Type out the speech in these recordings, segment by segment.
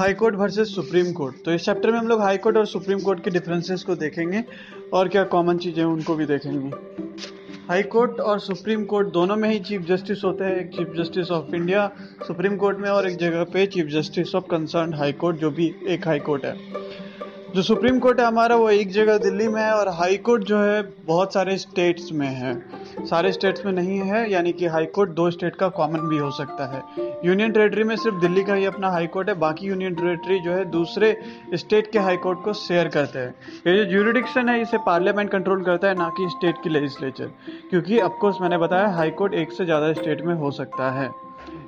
High court versus supreme court. तो इस chapter में हम लोग हाई कोर्ट और सुप्रीम कोर्ट के डिफरेंसेस को देखेंगे और क्या कॉमन चीज़ें हैं उनको भी देखेंगे। हाई कोर्ट और सुप्रीम कोर्ट दोनों में ही चीफ जस्टिस होते हैं, एक chief justice of India supreme court में और एक जगह पे chief justice of concern high court जो भी एक हाई कोर्ट है। जो सुप्रीम कोर्ट है हमारा, वो एक जगह दिल्ली में है और हाई कोर्ट जो है बहुत सारे स्टेट्स में है। सारे स्टेट्स में नहीं है, यानी कि हाई कोर्ट दो स्टेट का कॉमन भी हो सकता है। यूनियन टेरेटरी में सिर्फ़ दिल्ली का ही अपना हाई कोर्ट है, बाकी यूनियन टेरेटरी जो है दूसरे स्टेट के हाई कोर्ट को शेयर करते हैं। ये जो ज्यूरिडिक्शन है, इसे पार्लियामेंट कंट्रोल करता है, ना कि स्टेट की लेजिस्लेचर क्योंकि अफकोर्स मैंने बताया, हाई कोर्ट एक से ज़्यादा स्टेट में हो सकता है।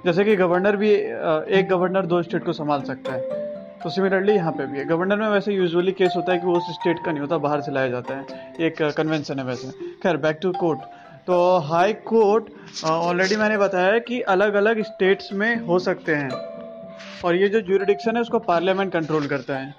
जैसे कि गवर्नर भी एक गवर्नर दो स्टेट को संभाल सकता है। तो सिमिलरली यहाँ पे भी है। गवर्नर में वैसे यूजुअली केस होता है कि वो उस स्टेट का नहीं होता, बाहर से लाया जाता है। एक कन्वेंशन है वैसे। खैर बैक टू कोर्ट तो हाई कोर्ट ऑलरेडी मैंने बताया कि अलग अलग स्टेट्स में हो सकते हैं। और ये जो ज्यूरिडिक्शन है, उसको पार्लियामेंट कंट्रोल करता है।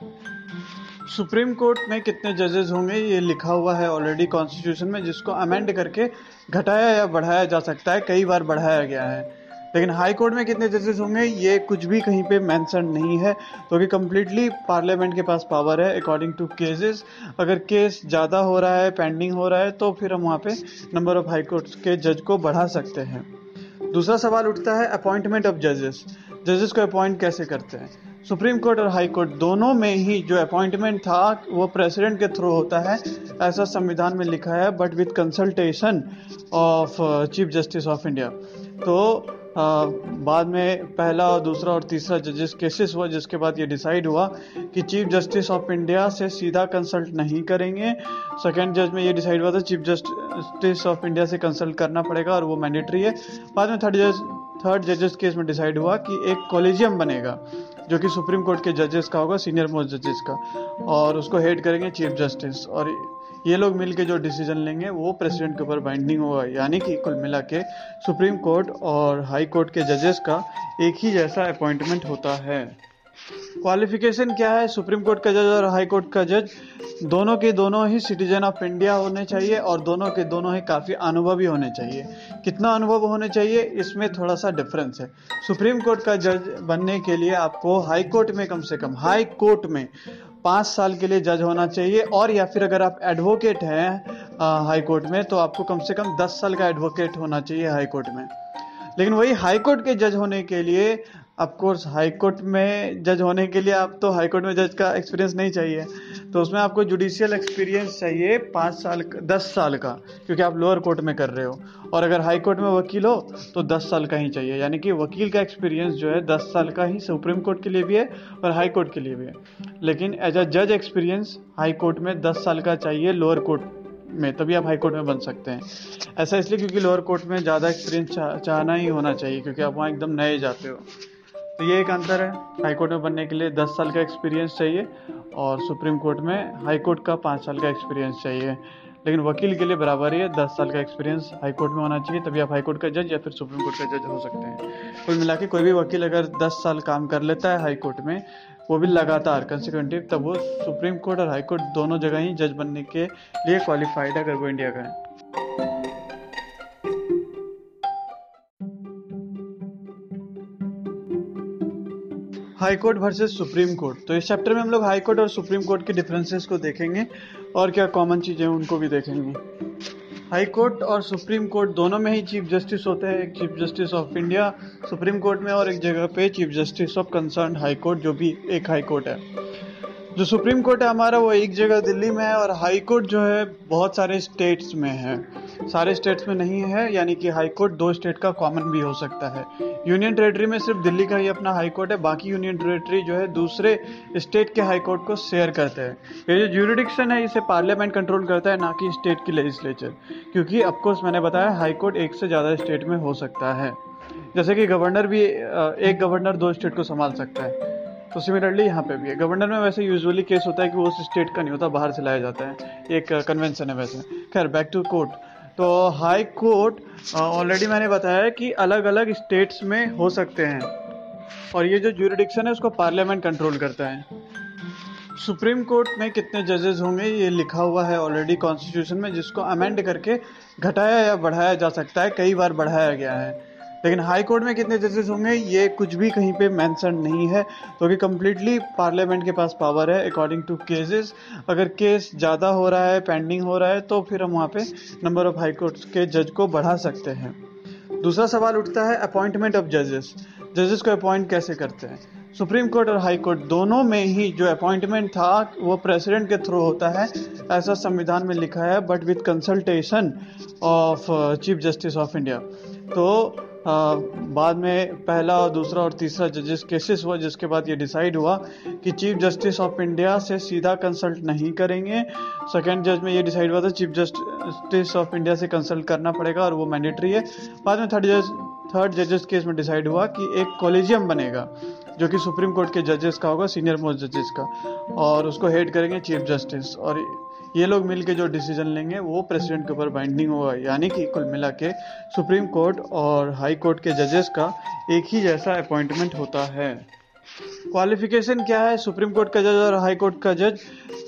सुप्रीम कोर्ट में कितने जजेस होंगे, ये लिखा हुआ है ऑलरेडी कॉन्स्टिट्यूशन में, जिसको अमेंड करके घटाया या बढ़ाया जा सकता है, कई बार बढ़ाया गया है। लेकिन हाई कोर्ट में कितने जजेस होंगे, ये कुछ भी कहीं पे मेंशन नहीं है। तो कि कम्प्लीटली पार्लियामेंट के पास पावर है अकॉर्डिंग टू केसेस अगर केस ज़्यादा हो रहा है पेंडिंग हो रहा है तो फिर हम वहाँ पे नंबर ऑफ़ हाई कोर्ट के जज को बढ़ा सकते हैं। दूसरा सवाल उठता है अपॉइंटमेंट ऑफ़ जजेस जजेस को अपॉइंट कैसे करते हैं? सुप्रीम कोर्ट और हाई कोर्ट दोनों में ही जो अपॉइंटमेंट था, वो प्रेसिडेंट के थ्रू होता है, ऐसा संविधान में लिखा है but with consultation of chief justice of India तो बाद में पहला और दूसरा और तीसरा जजेस केसेस हुआ, जिसके बाद ये डिसाइड हुआ कि चीफ जस्टिस ऑफ़ इंडिया से सीधा कंसल्ट नहीं करेंगे। सेकेंड जज में ये डिसाइड हुआ था चीफ जस्टिस ऑफ़ इंडिया से कंसल्ट करना पड़ेगा और वो मैंडेटरी है। बाद में थर्ड जज थर्ड जजेस केस में डिसाइड हुआ कि एक कॉलेजियम बनेगा, जो कि सुप्रीम कोर्ट के जजेस का होगा सीनियर मोस्ट जजेस का। और उसको हेड करेंगे चीफ जस्टिस और ये लोग मिल के जो डिसीज़न लेंगे, वो प्रेसिडेंट के ऊपर बाइंडिंग होगा। यानी कि कुल मिला के सुप्रीम कोर्ट और हाई कोर्ट के जजेस का एक ही जैसा अपॉइंटमेंट होता है। क्वालिफिकेशन क्या है? सुप्रीम कोर्ट का जज और हाई कोर्ट का जज दोनों के दोनों ही सिटीजन ऑफ़ इंडिया होने चाहिए और दोनों के दोनों ही काफ़ी अनुभवी होने चाहिए। कितना अनुभव होने चाहिए? इसमें थोड़ा सा डिफरेंस है। सुप्रीम कोर्ट का जज बनने के लिए आपको हाई कोर्ट में कम से कम हाई कोर्ट में पाँच साल के लिए जज होना चाहिए और या फिर अगर आप एडवोकेट हैं हाई कोर्ट में तो आपको कम से कम दस साल का एडवोकेट होना चाहिए हाई कोर्ट में। लेकिन वही हाई कोर्ट के जज होने के लिए कोर्स हाई कोर्ट में जज होने के लिए आप तो हाई कोर्ट में जज का एक्सपीरियंस नहीं चाहिए। तो उसमें आपको जुडिशियल एक्सपीरियंस चाहिए पाँच साल दस साल का क्योंकि आप लोअर कोर्ट में कर रहे हो। और अगर हाई कोर्ट में वकील हो तो दस साल का ही चाहिए। यानी कि वकील का एक्सपीरियंस जो है दस साल का ही सुप्रीम कोर्ट के लिए भी है और हाई कोर्ट के लिए भी है। लेकिन एज अ जज एक्सपीरियंस हाई कोर्ट में दस साल का चाहिए लोअर कोर्ट में तभी आप हाई कोर्ट में बन सकते हैं। ऐसा इसलिए क्योंकि लोअर कोर्ट में ज़्यादा एक्सपीरियंस चाह, चाहना ही होना चाहिए क्योंकि आप वहाँ एकदम नए जाते हो। तो ये एक अंतर है। हाई कोर्ट में बनने के लिए दस साल का एक्सपीरियंस चाहिए और सुप्रीम कोर्ट में हाई कोर्ट का पाँच साल का एक्सपीरियंस चाहिए। लेकिन वकील के लिए बराबर ही। है दस साल का एक्सपीरियंस हाई कोर्ट में होना चाहिए, तभी आप हाई कोर्ट का जज या फिर सुप्रीम कोर्ट का जज हो सकते हैं। कुल मिला के कोई भी वकील अगर दस साल काम कर लेता है हाई कोर्ट में, वो भी लगातार कंसिक्वेंटिव तब वो सुप्रीम कोर्ट और हाई कोर्ट दोनों जगह ही जज बनने के लिए क्वालिफाइड है अगर वो इंडिया का है। High court versus supreme court. तो इस चैप्टर में हम लोग हाई कोर्ट और सुप्रीम कोर्ट के डिफरेंसेस को देखेंगे और क्या कॉमन चीज़ें हैं उनको भी देखेंगे। हाई कोर्ट और सुप्रीम कोर्ट दोनों में ही चीफ जस्टिस होते हैं, एक chief justice of India supreme court में और एक जगह पे chief justice of concern high court जो भी एक हाई कोर्ट है। जो सुप्रीम कोर्ट है हमारा, वो एक जगह दिल्ली में है और हाई कोर्ट जो है बहुत सारे स्टेट्स में है। सारे स्टेट्स में नहीं है, यानी कि हाई कोर्ट दो स्टेट का कॉमन भी हो सकता है। यूनियन टेरेटरी में सिर्फ़ दिल्ली का ही अपना हाई कोर्ट है, बाकी यूनियन टेरेटरी जो है दूसरे स्टेट के हाई कोर्ट को शेयर करते हैं। ये जो ज्यूरिडिक्शन है, इसे पार्लियामेंट कंट्रोल करता है, ना कि स्टेट की लेजिस्लेचर क्योंकि अफकोर्स मैंने बताया, हाई कोर्ट एक से ज़्यादा स्टेट में हो सकता है। जैसे कि गवर्नर भी एक गवर्नर दो स्टेट को संभाल सकता है। तो सिमिलरली यहाँ पे भी है। गवर्नर में वैसे यूजुअली केस होता है कि वो उस स्टेट का नहीं होता, बाहर से लाया जाता है। एक कन्वेंशन है वैसे। खैर बैक टू कोर्ट तो हाई कोर्ट ऑलरेडी मैंने बताया कि अलग अलग स्टेट्स में हो सकते हैं। और ये जो ज्यूरिडिक्शन है, उसको पार्लियामेंट कंट्रोल करता है। सुप्रीम कोर्ट में कितने जजेस होंगे, ये लिखा हुआ है ऑलरेडी कॉन्स्टिट्यूशन में, जिसको अमेंड करके घटाया या बढ़ाया जा सकता है, कई बार बढ़ाया गया है। लेकिन हाई कोर्ट में कितने जजेस होंगे, ये कुछ भी कहीं पे मेंशन नहीं है तो कि कम्प्लीटली पार्लियामेंट के पास पावर है अकॉर्डिंग टू केसेस अगर केस ज़्यादा हो रहा है पेंडिंग हो रहा है तो फिर हम वहाँ पे नंबर ऑफ़ हाई कोर्ट के जज को बढ़ा सकते हैं। दूसरा सवाल उठता है अपॉइंटमेंट ऑफ़ जजेस जजेस को अपॉइंट कैसे करते हैं? सुप्रीम कोर्ट और हाई कोर्ट दोनों में ही जो अपॉइंटमेंट था, वो प्रेसिडेंट के थ्रू होता है, ऐसा संविधान में लिखा है but with consultation of chief justice of India तो बाद में पहला और दूसरा और तीसरा जजेस केसेस हुआ, जिसके बाद ये डिसाइड हुआ कि चीफ जस्टिस ऑफ़ इंडिया से सीधा कंसल्ट नहीं करेंगे। सेकेंड जज में ये डिसाइड हुआ था चीफ जस्टिस ऑफ़ इंडिया से कंसल्ट करना पड़ेगा और वो मैंडेटरी है। बाद में थर्ड जज थर्ड जजेस केस में डिसाइड हुआ कि एक कॉलेजियम बनेगा, जो कि सुप्रीम कोर्ट के जजेस का होगा सीनियर मोस्ट जजेस का। और उसको हेड करेंगे चीफ जस्टिस और ये लोग मिलके जो डिसीज़न लेंगे, वो प्रेसिडेंट के ऊपर बाइंडिंग होगा, यानी कि कुल मिला के सुप्रीम कोर्ट और हाई कोर्ट के जजेस का एक ही जैसा अपॉइंटमेंट होता है। क्वालिफिकेशन क्या है? सुप्रीम कोर्ट का जज और हाई कोर्ट का जज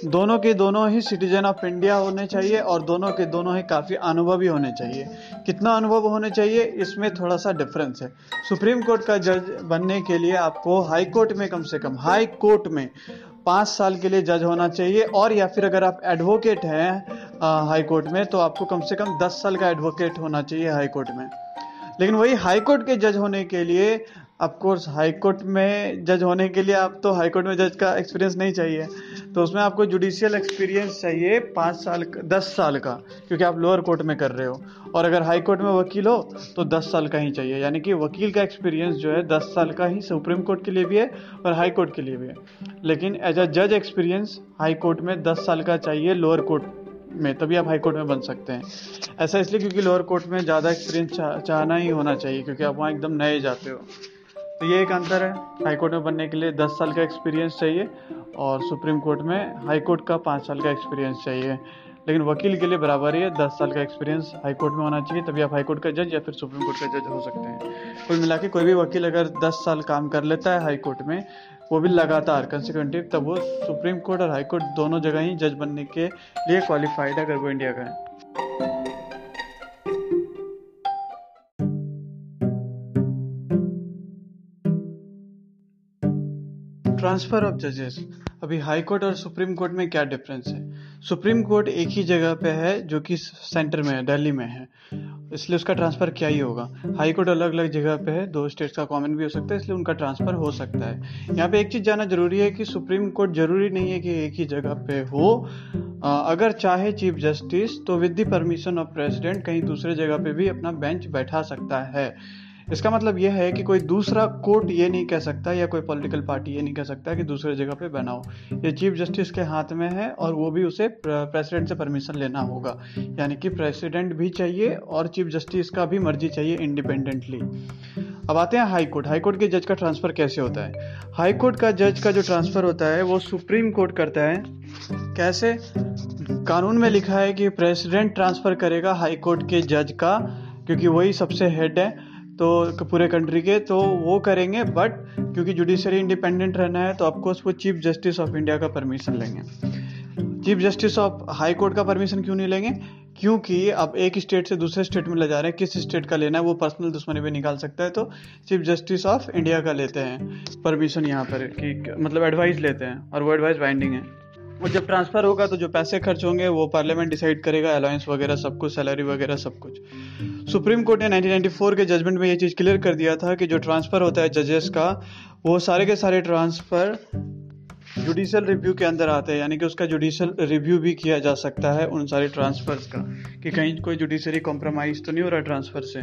दोनों के दोनों ही सिटीजन ऑफ़ इंडिया होने चाहिए और दोनों के दोनों ही काफ़ी अनुभवी होने चाहिए। कितना अनुभव होने चाहिए? इसमें थोड़ा सा डिफरेंस है। सुप्रीम कोर्ट का जज बनने के लिए आपको हाई कोर्ट में कम से कम हाई कोर्ट में पाँच साल के लिए जज होना चाहिए और या फिर अगर आप एडवोकेट हैं हाई कोर्ट में तो आपको कम से कम दस साल का एडवोकेट होना चाहिए हाई कोर्ट में। लेकिन वही हाई कोर्ट के जज होने के लिए कोर्स हाई कोर्ट में जज होने के लिए आप तो हाई कोर्ट में जज का एक्सपीरियंस नहीं चाहिए। तो उसमें आपको जुडिशियल एक्सपीरियंस चाहिए पाँच साल दस साल का क्योंकि आप लोअर कोर्ट में कर रहे हो। और अगर हाई कोर्ट में वकील हो तो दस साल का ही चाहिए। यानी कि वकील का एक्सपीरियंस जो है दस साल का ही सुप्रीम कोर्ट के लिए भी है और हाई कोर्ट के लिए भी है। लेकिन एज अ जज एक्सपीरियंस हाई कोर्ट में दस साल का चाहिए लोअर कोर्ट में तभी आप हाई कोर्ट में बन सकते हैं। ऐसा इसलिए क्योंकि लोअर कोर्ट में ज़्यादा एक्सपीरियंस चाह, चाहना ही होना चाहिए क्योंकि आप वहाँ एकदम नए जाते हो। तो ये एक अंतर है। हाई कोर्ट में बनने के लिए दस साल का एक्सपीरियंस चाहिए और सुप्रीम कोर्ट में हाई कोर्ट का पाँच साल का एक्सपीरियंस चाहिए। लेकिन वकील के लिए बराबर ही है, दस साल का एक्सपीरियंस हाई कोर्ट में होना चाहिए, तभी आप हाई कोर्ट का जज या फिर सुप्रीम कोर्ट का जज हो सकते हैं। कुल मिला के कोई भी वकील अगर दस साल काम कर लेता है हाई कोर्ट में, वो भी लगातार कंसिक्वेंटिव तब वो सुप्रीम कोर्ट और हाई कोर्ट दोनों जगह ही जज बनने के लिए क्वालिफाइड है, अगर वो इंडिया का है। ट्रांसफ़र ऑफ़ जजेस। अभी हाई कोर्ट और सुप्रीम कोर्ट में क्या डिफरेंस है? सुप्रीम कोर्ट एक ही जगह पे है जो कि सेंटर में है, दिल्ली में है। इसलिए उसका ट्रांसफ़र क्या ही होगा? हाई कोर्ट अलग अलग जगह पे है, दो स्टेट्स का कॉमन भी हो सकता है, इसलिए उनका ट्रांसफ़र हो सकता है। यहाँ पे एक चीज़ जानना ज़रूरी है कि सुप्रीम कोर्ट ज़रूरी नहीं है कि एक ही जगह पे हो। अगर चाहे चीफ जस्टिस तो with the permission of president कहीं दूसरे जगह पे भी अपना बेंच बैठा सकता है। इसका मतलब यह है कि कोई दूसरा कोर्ट ये नहीं कह सकता या कोई पॉलिटिकल पार्टी ये नहीं कह सकता कि दूसरे जगह पे बनाओ ये चीफ जस्टिस के हाथ में है और वो भी उसे प्रेसिडेंट से परमिशन लेना होगा। यानी कि प्रेसिडेंट भी चाहिए और चीफ जस्टिस का भी मर्ज़ी चाहिए इंडिपेंडेंटली। अब आते हैं हाई कोर्ट। हाई कोर्ट के जज का ट्रांसफ़र कैसे होता है? हाई कोर्ट का जज का जो ट्रांसफ़र होता है, वो सुप्रीम कोर्ट करता है। कैसे? कानून में लिखा है कि प्रेसिडेंट ट्रांसफ़र करेगा हाई कोर्ट के जज का, क्योंकि वही सबसे हेड है। तो पूरे कंट्री के तो वो करेंगे बट क्योंकि जुडिशरी इंडिपेंडेंट रहना है तो ऑफकोर्स वो चीफ जस्टिस ऑफ़ इंडिया का परमिशन लेंगे। Chief justice of high court का परमिशन क्यों नहीं लेंगे? क्योंकि अब एक स्टेट से दूसरे स्टेट में ले जा रहे हैं, किस स्टेट का लेना है, वो पर्सनल दुश्मनी भी निकाल सकता है तो चीफ जस्टिस ऑफ़ इंडिया का लेते हैं। परमिशन यहाँ पर कि मतलब एडवाइस लेते हैं, और वो एडवाइस बाइंडिंग है। और जब ट्रांसफ़र होगा तो जो पैसे खर्च होंगे, वो पार्लियामेंट डिसाइड करेगा अलाउंस वगैरह सब कुछ सैलरी वगैरह सब कुछ। सुप्रीम कोर्ट ने 1994 के जजमेंट में ये चीज़ क्लियर कर दिया था कि जो ट्रांसफ़र होता है जजेस का, वो सारे के सारे ट्रांसफ़र जुडिशल रिव्यू के अंदर आते हैं, यानी कि उसका जुडिशल रिव्यू भी किया जा सकता है उन सारे ट्रांसफ़र्स का, कि कहीं कोई जुडिशरी कॉम्प्रोमाइज़ तो नहीं हो रहा ट्रांसफ़र से।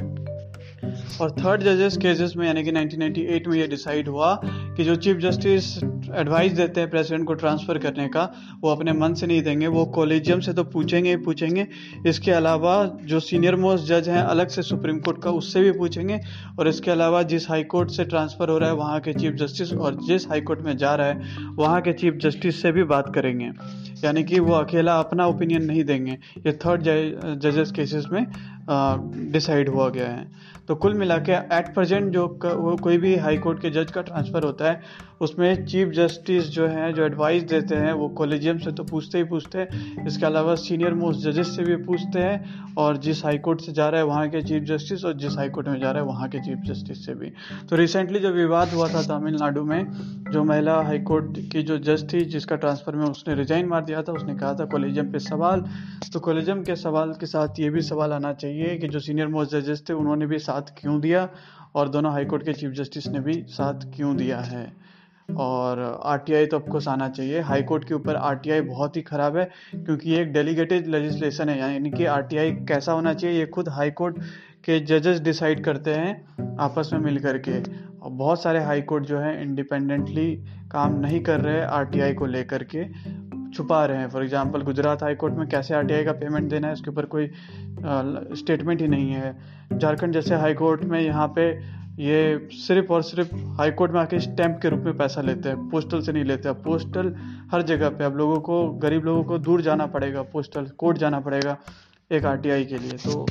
और थर्ड जजेस केसेस में, यानी कि 1998 में ये डिसाइड हुआ कि जो चीफ जस्टिस एडवाइस देते हैं प्रेसिडेंट को ट्रांसफ़र करने का, वो अपने मन से नहीं देंगे, वो कॉलेजियम से तो पूछेंगे ही पूछेंगे। इसके अलावा जो सीनियर मोस्ट जज हैं, अलग से सुप्रीम कोर्ट का, उससे भी पूछेंगे। और इसके अलावा जिस हाई कोर्ट से ट्रांसफ़र हो रहा है, वहाँ के चीफ जस्टिस और जिस हाई कोर्ट में जा रहा है, वहाँ के चीफ जस्टिस से भी बात करेंगे। यानी कि वो अकेला अपना ओपिनियन नहीं देंगे। ये थर्ड जजेस केसेस में डिसाइड हुआ गया है। तो कुल मिला के एट प्रेजेंट जो वो कोई भी हाई कोर्ट के जज का ट्रांसफ़र होता है, उसमें चीफ जस्टिस जो हैं, जो एडवाइस देते हैं, वो कॉलेजियम से तो पूछते ही पूछते हैं, इसके अलावा सीनियर मोस्ट जजेस से भी पूछते हैं, और जिस हाई कोर्ट से जा रहा है वहाँ के चीफ जस्टिस और जिस हाई कोर्ट में जा रहा है वहाँ के चीफ जस्टिस से भी। तो रिसेंटली जो विवाद हुआ था तमिलनाडु में, जो महिला हाई कोर्ट की जो जज थी, जिसका ट्रांसफ़र में उसने रिजाइन मार दिया था, उसने कहा था कॉलेजियम पे सवाल। तो कॉलेजियम के सवाल के साथ ये भी सवाल आना चाहिए कि जो सीनियर मोस्ट जजेस थे, उन्होंने भी साथ क्यों दिया? और दोनों हाई कोर्ट के चीफ जस्टिस ने भी साथ क्यों दिया है? और आरटीआई तो ऑफकोर्स आना चाहिए। हाई कोर्ट के ऊपर आरटीआई बहुत ही ख़राब है, क्योंकि ये एक डेलीगेटेड लेजिस्लेशन है। यानी कि आरटीआई कैसा होना चाहिए, ये खुद हाई कोर्ट के जजेस डिसाइड करते हैं आपस में मिल करके और बहुत सारे हाई कोर्ट जो है इंडिपेंडेंटली काम नहीं कर रहे आरटीआई को लेकर के। छुपा रहे हैं। For example Gujarat high court में कैसे आरटीआई का पेमेंट देना है, उसके ऊपर कोई स्टेटमेंट ही नहीं है। झारखंड जैसे हाई कोर्ट में यहाँ पे ये सिर्फ़ और सिर्फ़ हाई कोर्ट में आके स्टैंप के रूप में पैसा लेते हैं पोस्टल से नहीं लेते। पोस्टल हर जगह पे, अब लोगों को, गरीब लोगों को दूर जाना पड़ेगा पोस्टल कोर्ट जाना पड़ेगा एक आरटीआई के लिए। तो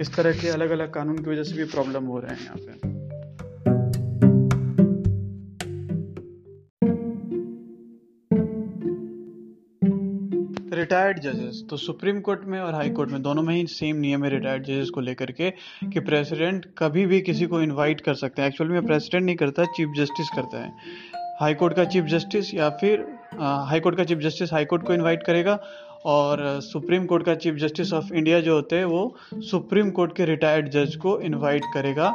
इस तरह के अलग अलग कानून की वजह से भी प्रॉब्लम हो रहे हैं यहाँ पे। रिटायर्ड जजेस तो सुप्रीम कोर्ट में और हाई कोर्ट में दोनों में ही सेम नियम है रिटायर्ड जजेस को लेकर के कि प्रेसिडेंट कभी भी किसी को इनवाइट कर सकते हैं। एक्चुअली में प्रेसिडेंट नहीं करता चीफ जस्टिस करता है। हाई कोर्ट का चीफ जस्टिस या फिर हाई कोर्ट का चीफ जस्टिस हाई कोर्ट को इनवाइट करेगा और सुप्रीम कोर्ट का चीफ जस्टिस ऑफ़ इंडिया जो होते हैं, वो सुप्रीम कोर्ट के रिटायर्ड जज को इनवाइट करेगा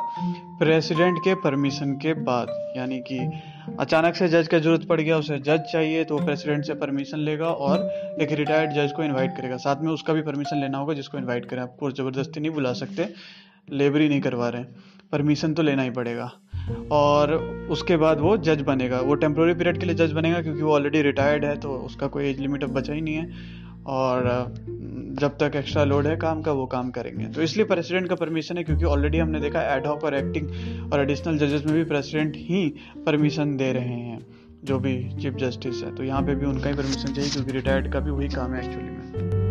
प्रेसिडेंट के परमिशन के बाद। यानी कि अचानक से जज का ज़रूरत पड़ गया, उसे जज चाहिए तो वो प्रेसिडेंट से परमिशन लेगा और एक रिटायर्ड जज को इनवाइट करेगा। साथ में उसका भी परमिशन लेना होगा, जिसको इनवाइट करें। आप कोर्स ज़बरदस्ती नहीं बुला सकते लेबरी नहीं करवा रहे परमिशन तो लेना ही पड़ेगा। और उसके बाद वो जज बनेगा। वो टेम्प्रोरी पीरियड के लिए जज बनेगा, क्योंकि वो ऑलरेडी रिटायर्ड है तो उसका कोई एज लिमिट अब बचा ही नहीं है। और जब तक एक्स्ट्रा लोड है, काम का, वो काम करेंगे। तो इसलिए प्रेसिडेंट का परमिशन है, क्योंकि ऑलरेडी हमने देखा एडहॉक और एक्टिंग और एडिशनल जजेस में भी प्रेसिडेंट ही परमिशन दे रहे हैं, जो भी चीफ जस्टिस है। तो यहाँ पे भी उनका ही परमिशन चाहिए, क्योंकि रिटायर्ड का भी वही काम है एक्चुअली में।